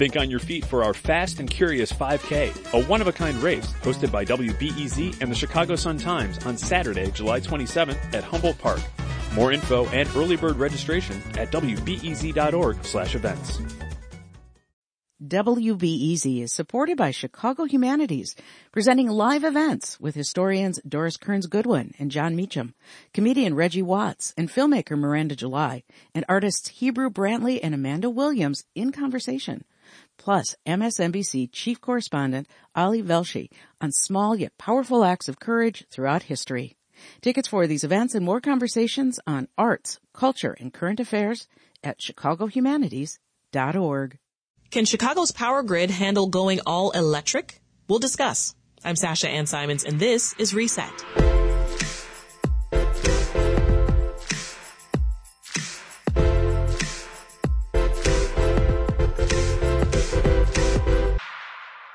Think on your feet for our Fast and Curious 5K, a one-of-a-kind race hosted by WBEZ and the Chicago Sun-Times on Saturday, July 27th at Humboldt Park. More info and early bird registration at wbez.org slash events. WBEZ is supported by Chicago Humanities, presenting live events with historians Doris Kearns Goodwin and Jon Meacham, comedian Reggie Watts, and filmmaker Miranda July, and artists Hebru Brantley and Amanda Williams in conversation. Plus, MSNBC chief correspondent Ali Velshi on small yet powerful acts of courage throughout history. Tickets for these events and more conversations on arts, culture, and current affairs at chicagohumanities.org. Can Chicago's power grid handle going all electric? We'll discuss. I'm Sasha Ann Simons and this is Reset.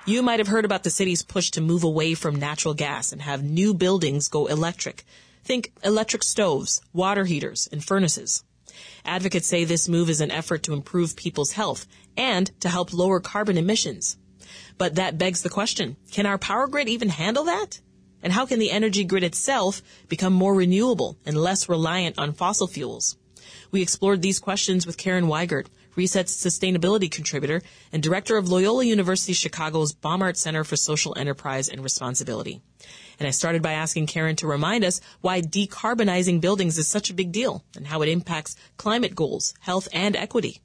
You might have heard about the city's push to move away from natural gas and have new buildings go electric. Think electric stoves, water heaters, and furnaces. Advocates say this move is an effort to improve people's health and to help lower carbon emissions. But that begs the question, can our power grid even handle that? And how can the energy grid itself become more renewable and less reliant on fossil fuels? We explored these questions with Karen Weigert, Reset's sustainability contributor and director of Loyola University Chicago's Baumhart Center for Social Enterprise and Responsibility. And I started by asking Karen to remind us why decarbonizing buildings is such a big deal and how it impacts climate goals, health, and equity.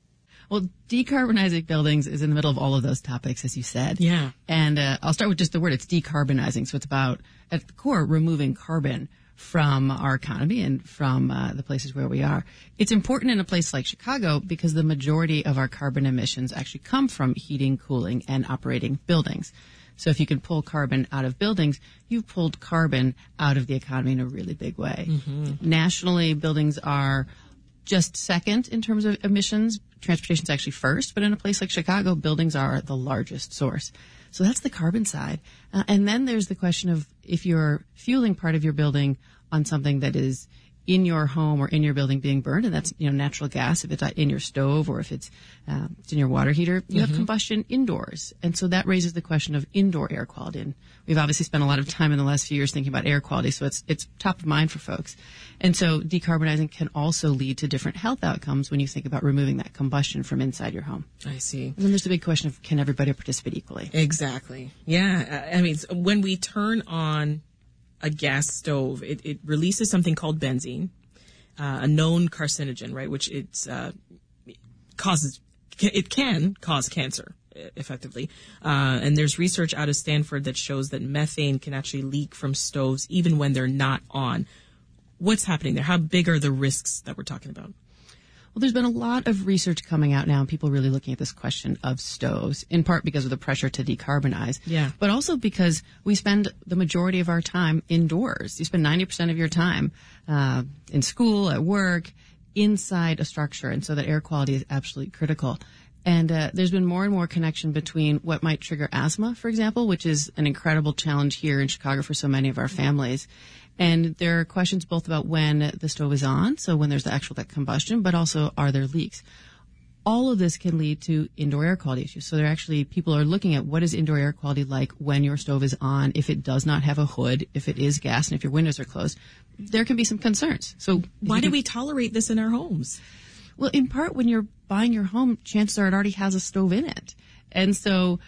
Well, decarbonizing buildings is in the middle of all of those topics, as you said. Yeah. And uh, I'll start with just the word. It's decarbonizing. So it's about, at the core, removing carbon from our economy and from uh, the places where we are. It's important in a place like Chicago because the majority of our carbon emissions actually come from heating, cooling, and operating buildings. So if you can pull carbon out of buildings, you've pulled carbon out of the economy in a really big way. Mm-hmm. Nationally, buildings are just second in terms of emissions. Transportation is actually first, but in a place like Chicago, buildings are the largest source. So that's the carbon side. Uh, and then there's the question of if you're fueling part of your building on something that is in your home or in your building being burned, and that's you know natural gas. If it's in your stove or if it's, uh, it's in your water heater, you mm-hmm. have combustion indoors, and so that raises the question of indoor air quality. And we've obviously spent a lot of time in the last few years thinking about air quality, so it's it's top of mind for folks. And so decarbonizing can also lead to different health outcomes when you think about removing that combustion from inside your home. I see. And then there's the big question of can everybody participate equally? Exactly. Yeah. I mean, when we turn on a gas stove, it, it releases something called benzene, uh, a known carcinogen, right? Which it's uh, causes it can cause cancer effectively. Uh, and there's research out of Stanford that shows that methane can actually leak from stoves even when they're not on. What's happening there? How big are the risks that we're talking about? Well, there's been a lot of research coming out now, and people really looking at this question of stoves, in part because of the pressure to decarbonize. Yeah. But also because we spend the majority of our time indoors. You spend 90% of your time uh, in school, at work, inside a structure, and so that air quality is absolutely critical. And uh, there's been more and more connection between what might trigger asthma, for example, which is an incredible challenge here in Chicago for so many of our families, and there are questions both about when the stove is on, so when there's the actual that combustion, but also are there leaks. All of this can lead to indoor air quality issues. So there actually people are looking at what is indoor air quality like when your stove is on, if it does not have a hood, if it is gas, and if your windows are closed. There can be some concerns. So why do we tolerate this in our homes? Well, in part, when you're buying your home, chances are it already has a stove in it. And so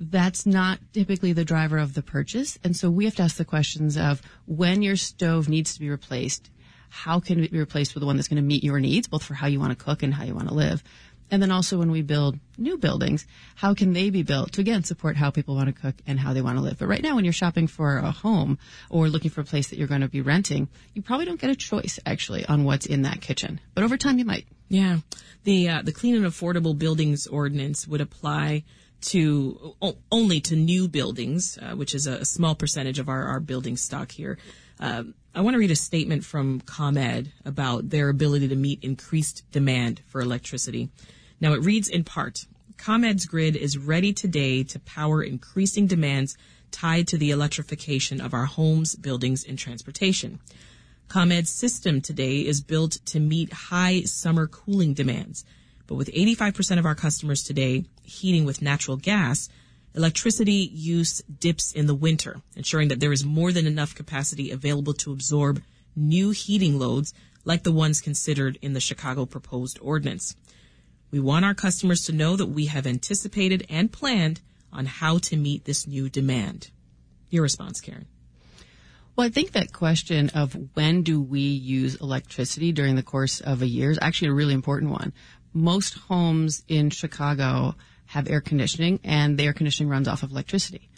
that's not typically the driver of the purchase. And so we have to ask the questions of when your stove needs to be replaced, how can it be replaced with the one that's going to meet your needs, both for how you want to cook and how you want to live? And then also when we build new buildings, how can they be built to again support how people want to cook and how they want to live? But right now, when you're shopping for a home or looking for a place that you're going to be renting, you probably don't get a choice actually on what's in that kitchen. But over time, you might. Yeah, the uh, the clean and affordable buildings ordinance would apply to only to new buildings, uh, which is a, small percentage of our, our building stock here. Uh, I want to read a statement from ComEd about their ability to meet increased demand for electricity. Now it reads in part, ComEd's grid is ready today to power increasing demands tied to the electrification of our homes, buildings, and transportation. ComEd's system today is built to meet high summer cooling demands. But with 85% of our customers today heating with natural gas, electricity use dips in the winter, ensuring that there is more than enough capacity available to absorb new heating loads like the ones considered in the Chicago proposed ordinance. We want our customers to know that we have anticipated and planned on how to meet this new demand. Your response, Karen. Well, I think that question of when do we use electricity during the course of a year is actually a really important one. Most homes in Chicago have air conditioning and the air conditioning runs off of electricity.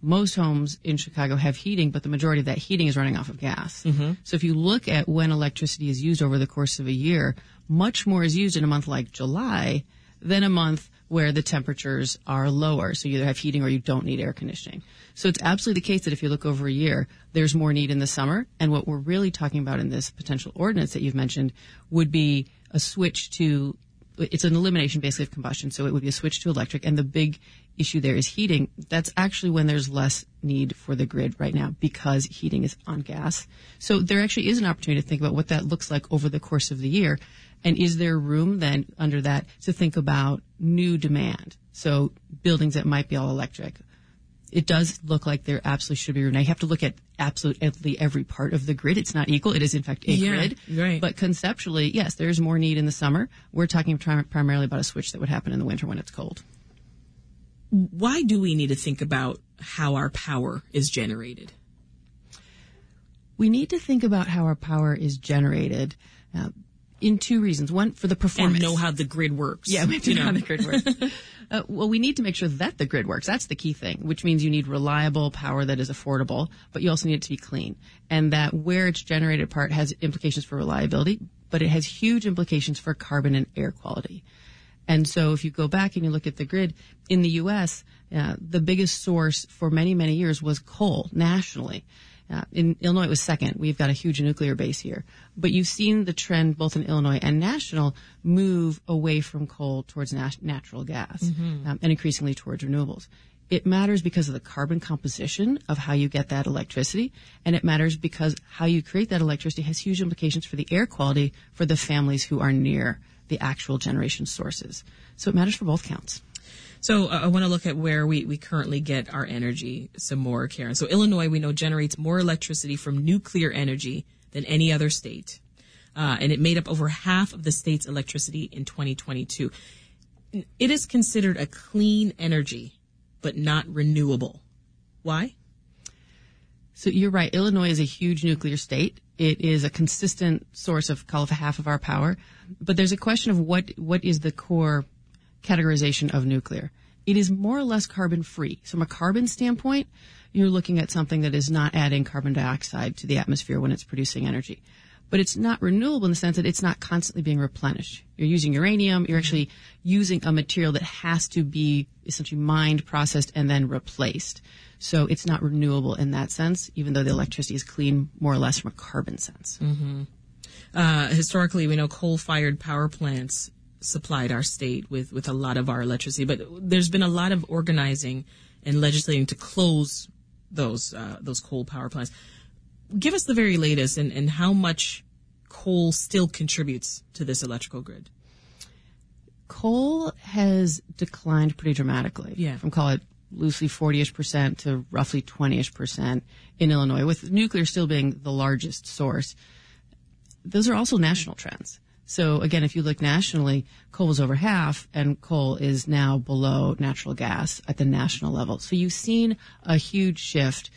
Most homes in Chicago have heating, but the majority of that heating is running off of gas. Mm-hmm. So if you look at when electricity is used over the course of a year, much more is used in a month like July than a month where the temperatures are lower. So you either have heating or you don't need air conditioning. So it's absolutely the case that if you look over a year, there's more need in the summer. And what we're really talking about in this potential ordinance that you've mentioned would be a switch to, it's an elimination basically of combustion. So it would be a switch to electric. And the big issue there is heating. That's actually when there's less need for the grid right now because heating is on gas. So there actually is an opportunity to think about what that looks like over the course of the year. And is there room then under that to think about new demand? So buildings that might be all electric. It does look like there absolutely should be room. Now you have to look at absolutely every part of the grid. It's not equal. It is in fact a Yeah, grid. right. But conceptually, yes, there's more need in the summer. We're talking prim- primarily about a switch that would happen in the winter when it's cold. Why do we need to think about how our power is generated? We need to think about how our power is generated uh, in two reasons. One, for the performance. And know how the grid works. Yeah, we have to you know how the grid works. uh, well, we need to make sure that the grid works. That's the key thing, which means you need reliable power that is affordable, but you also need it to be clean. And that where it's generated part has implications for reliability, but it has huge implications for carbon and air quality. And so if you go back and you look at the grid in the U.S., uh, the biggest source for many, many years was coal nationally. Uh, in Illinois, it was second. We've got a huge nuclear base here. But you've seen the trend both in Illinois and national move away from coal towards nat- natural gas um, and increasingly towards renewables. It matters because of the carbon composition of how you get that electricity, and it matters because how you create that electricity has huge implications for the air quality for the families who are near the actual generation sources. So it matters for both counts. So uh, I want to look at where we, we currently get our energy some more, Karen. So Illinois, we know, generates more electricity from nuclear energy than any other state. Uh, and it made up over half of the state's electricity in 2022. It is considered a clean energy, but not renewable. Why? So you're right. Illinois is a huge nuclear state. It is a consistent source of half of our power. But there's a question of what what is the core categorization of nuclear. It is more or less carbon free. So from a carbon standpoint, you're looking at something that is not adding carbon dioxide to the atmosphere when it's producing energy. But it's not renewable in the sense that it's not constantly being replenished. You're using uranium, you're actually using a material that has to be essentially mined, processed, and then replaced. So it's not renewable in that sense, even though the electricity is clean more or less from a carbon sense. Uh, historically, we know coal-fired power plants supplied our state with, with a lot of our electricity, but there's been a lot of organizing and legislating to close those uh, those coal power plants. Give us the very latest and, and how much coal still contributes to this electrical grid. Coal has declined pretty dramatically. Yeah. From call it loosely 40ish percent to roughly 20ish percent in Illinois, with nuclear still being the largest source. Those are also national trends. So again, if you look nationally, coal was over half and coal is now below natural gas at the national level. So you've seen a huge shift.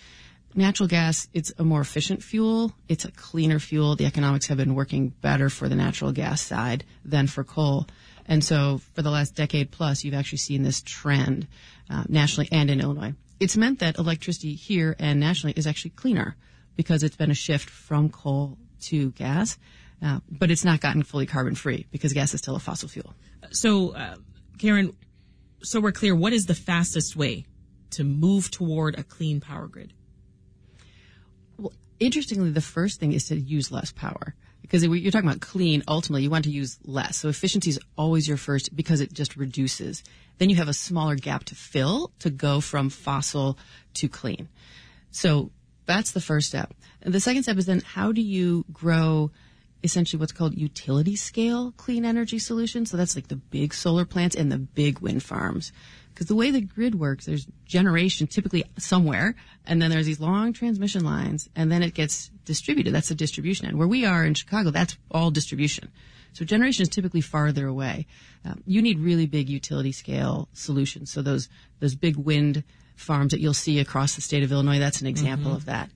Natural gas, it's a more efficient fuel. It's a cleaner fuel. The economics have been working better for the natural gas side than for coal. And so for the last decade plus, you've actually seen this trend uh, nationally and in Illinois. It's meant that electricity here and nationally is actually cleaner because it's been a shift from coal to gas. Uh, but it's not gotten fully carbon free because gas is still a fossil fuel. So, uh, Karen, so we're clear, what is the fastest way to move toward a clean power grid? Interestingly, the first thing is to use less power because you're talking about clean. Ultimately, you want to use less. So efficiency is always your first because it just reduces. Then you have a smaller gap to fill to go from fossil to clean. So that's the first step. And the second step is then how do you grow essentially what's called utility scale clean energy solutions. So that's like the big solar plants and the big wind farms. Because the way the grid works, there's generation typically somewhere, and then there's these long transmission lines, and then it gets distributed. That's the distribution end. Where we are in Chicago, that's all distribution. So generation is typically farther away. Um, you need really big utility scale solutions. So those those big wind farms that you'll see across the state of Illinois, that's an example mm-hmm. of that.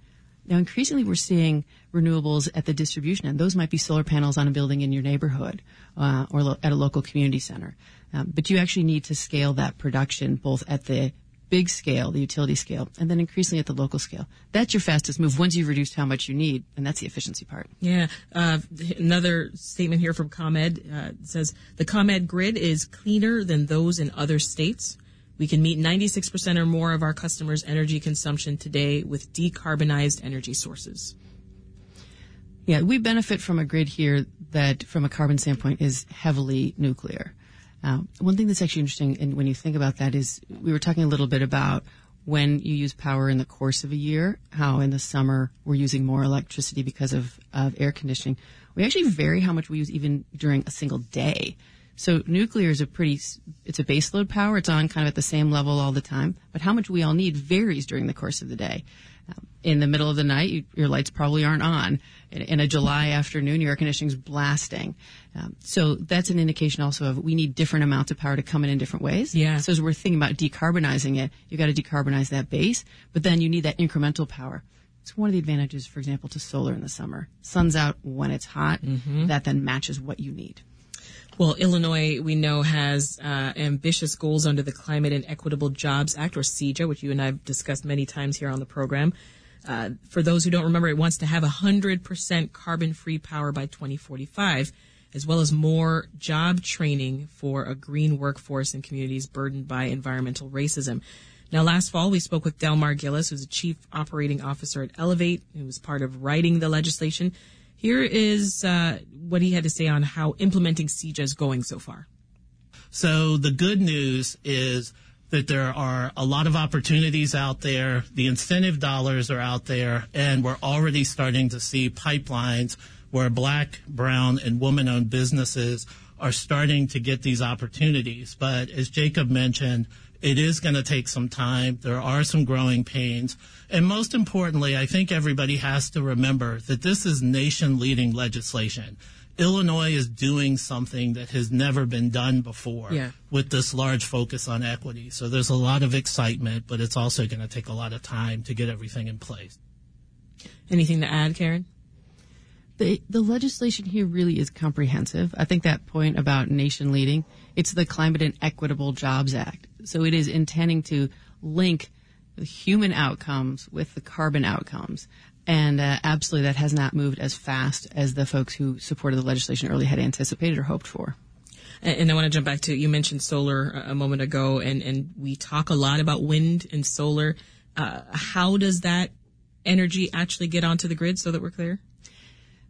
Now, increasingly, we're seeing renewables at the distribution end. Those might be solar panels on a building in your neighborhood uh, or lo- at a local community center. Um, but you actually need to scale that production both at the big scale, the utility scale, and then increasingly at the local scale. That's your fastest move once you've reduced how much you need, and that's the efficiency part. Yeah. Uh, another statement here from ComEd uh, says the ComEd grid is cleaner than those in other states. We can meet 96% or more of our customers' energy consumption today with decarbonized energy sources. Yeah, we benefit from a grid here that, from a carbon standpoint, is heavily nuclear. Uh, one thing that's actually interesting, and when you think about that, is we were talking a little bit about when you use power in the course of a year, how in the summer we're using more electricity because of, of air conditioning. We actually vary how much we use even during a single day. So nuclear is a pretty, it's a baseload power. It's on kind of at the same level all the time, but how much we all need varies during the course of the day. Um, in the middle of the night, you, your lights probably aren't on. In, in, a July afternoon, your air conditioning's blasting. Um, so that's an indication also of we need different amounts of power to come in in different ways. Yeah. So as we're thinking about decarbonizing it, you got to decarbonize that base, but then you need that incremental power. It's one of the advantages, for example, to solar in the summer. Sun's out when it's hot. Mm-hmm. That then matches what you need. Well, Illinois, we know, has uh, ambitious goals under the Climate and Equitable Jobs Act, or CEJA, which you and I have discussed many times here on the program. Uh, for those who don't remember, it wants to have 100% carbon free power by 2045, as well as more job training for a green workforce in communities burdened by environmental racism. Now, last fall, we spoke with Delmar Gillus, who's a chief operating officer at Elevate, who was part of writing the legislation. Here is uh, what he had to say on how implementing CEJA is going so far. So the good news is that there are a lot of opportunities out there. The incentive dollars are out there, and we're already starting to see pipelines where black, brown, and woman owned businesses are starting to get these opportunities. But as Jacob mentioned, it is going to take some time. There are some growing pains. And most importantly, I think everybody has to remember that this is nation leading legislation. Illinois is doing something that has never been done before yeah. with this large focus on equity. So there's a lot of excitement, but it's also going to take a lot of time to get everything in place. Anything to add, Karen? The, the legislation here really is comprehensive. I think that point about nation leading, it's the Climate and Equitable Jobs Act. So it is intending to link the human outcomes with the carbon outcomes. And uh, absolutely, that has not moved as fast as the folks who supported the legislation early had anticipated or hoped for. And, I want to jump back to you mentioned solar a moment ago, and, and we talk a lot about wind and solar. Uh, how does that energy actually get onto the grid so that we're clear?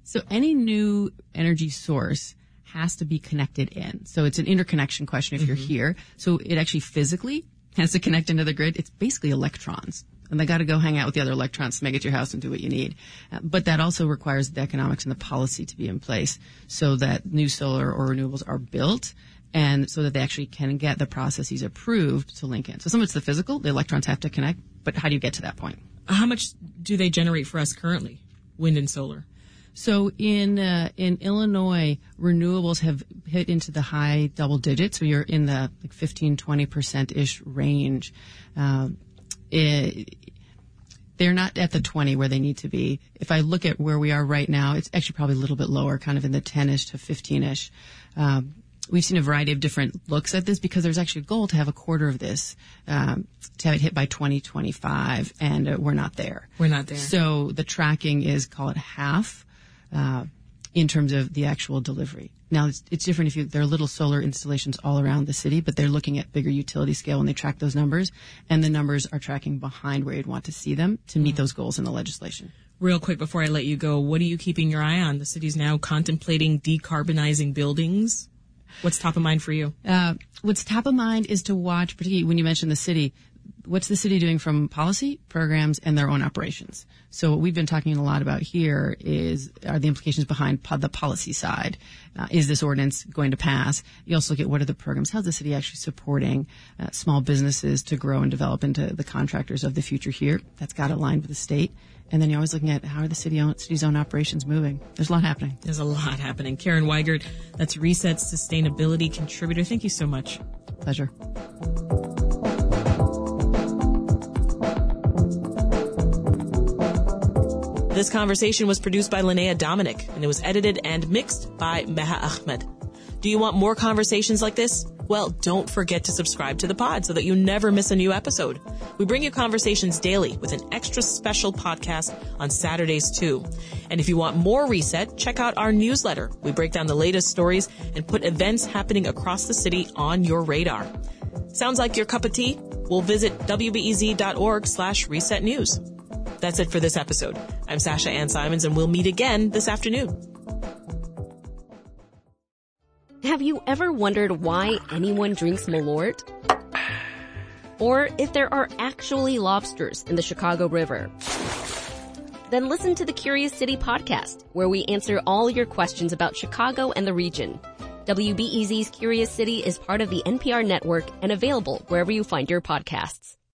So any new energy source has to be connected in. So it's an interconnection question if mm-hmm. you're here. So it actually physically has to connect into the grid. It's basically electrons. And they got to go hang out with the other electrons to make it to your house and do what you need. Uh, but that also requires the economics and the policy to be in place so that new solar or renewables are built and so that they actually can get the processes approved to link in. So some of it's the physical, the electrons have to connect, but how do you get to that point? How much do they generate for us currently, wind and solar? So in uh, in Illinois, renewables have hit into the high double digits. So you're in the like 15, 20 percent ish range. Um, it, they're not at the 20 where they need to be. If I look at where we are right now, it's actually probably a little bit lower, kind of in the 10ish to 15ish. Um, we've seen a variety of different looks at this because there's actually a goal to have a quarter of this um, to have it hit by 2025, and uh, we're not there. We're not there. So the tracking is call it half uh, in terms of the actual delivery. Now it's, it's different if you, there are little solar installations all around the city, but they're looking at bigger utility scale when they track those numbers, and the numbers are tracking behind where you'd want to see them to meet mm-hmm. those goals in the legislation. Real quick before I let you go, what are you keeping your eye on? The city's now contemplating decarbonizing buildings. What's top of mind for you? Uh, what's top of mind is to watch, particularly when you mention the city, what's the city doing from policy, programs, and their own operations? So what we've been talking a lot about here is are the implications behind the policy side. Uh, is this ordinance going to pass? You also look at what are the programs? How's the city actually supporting uh, small businesses to grow and develop into the contractors of the future here? That's got aligned with the state. And then you're always looking at how are the city own, city's own operations moving. There's a lot happening. There's a lot happening. Karen Weigert, that's Reset's sustainability contributor. Thank you so much. Pleasure. This conversation was produced by Lynnea Domienik and it was edited and mixed by Meha Ahmad. Do you want more conversations like this? Well, don't forget to subscribe to the pod so that you never miss a new episode. We bring you conversations daily with an extra special podcast on Saturdays too. And if you want more reset, check out our newsletter. We break down the latest stories and put events happening across the city on your radar. Sounds like your cup of tea? We'll visit wbez.org slash reset news. That's it for this episode. I'm Sasha Ann Simons and we'll meet again this afternoon. Have you ever wondered why anyone drinks Malort? Or if there are actually lobsters in the Chicago River? Then listen to the Curious City podcast, where we answer all your questions about Chicago and the region. WBEZ's Curious City is part of the NPR network and available wherever you find your podcasts.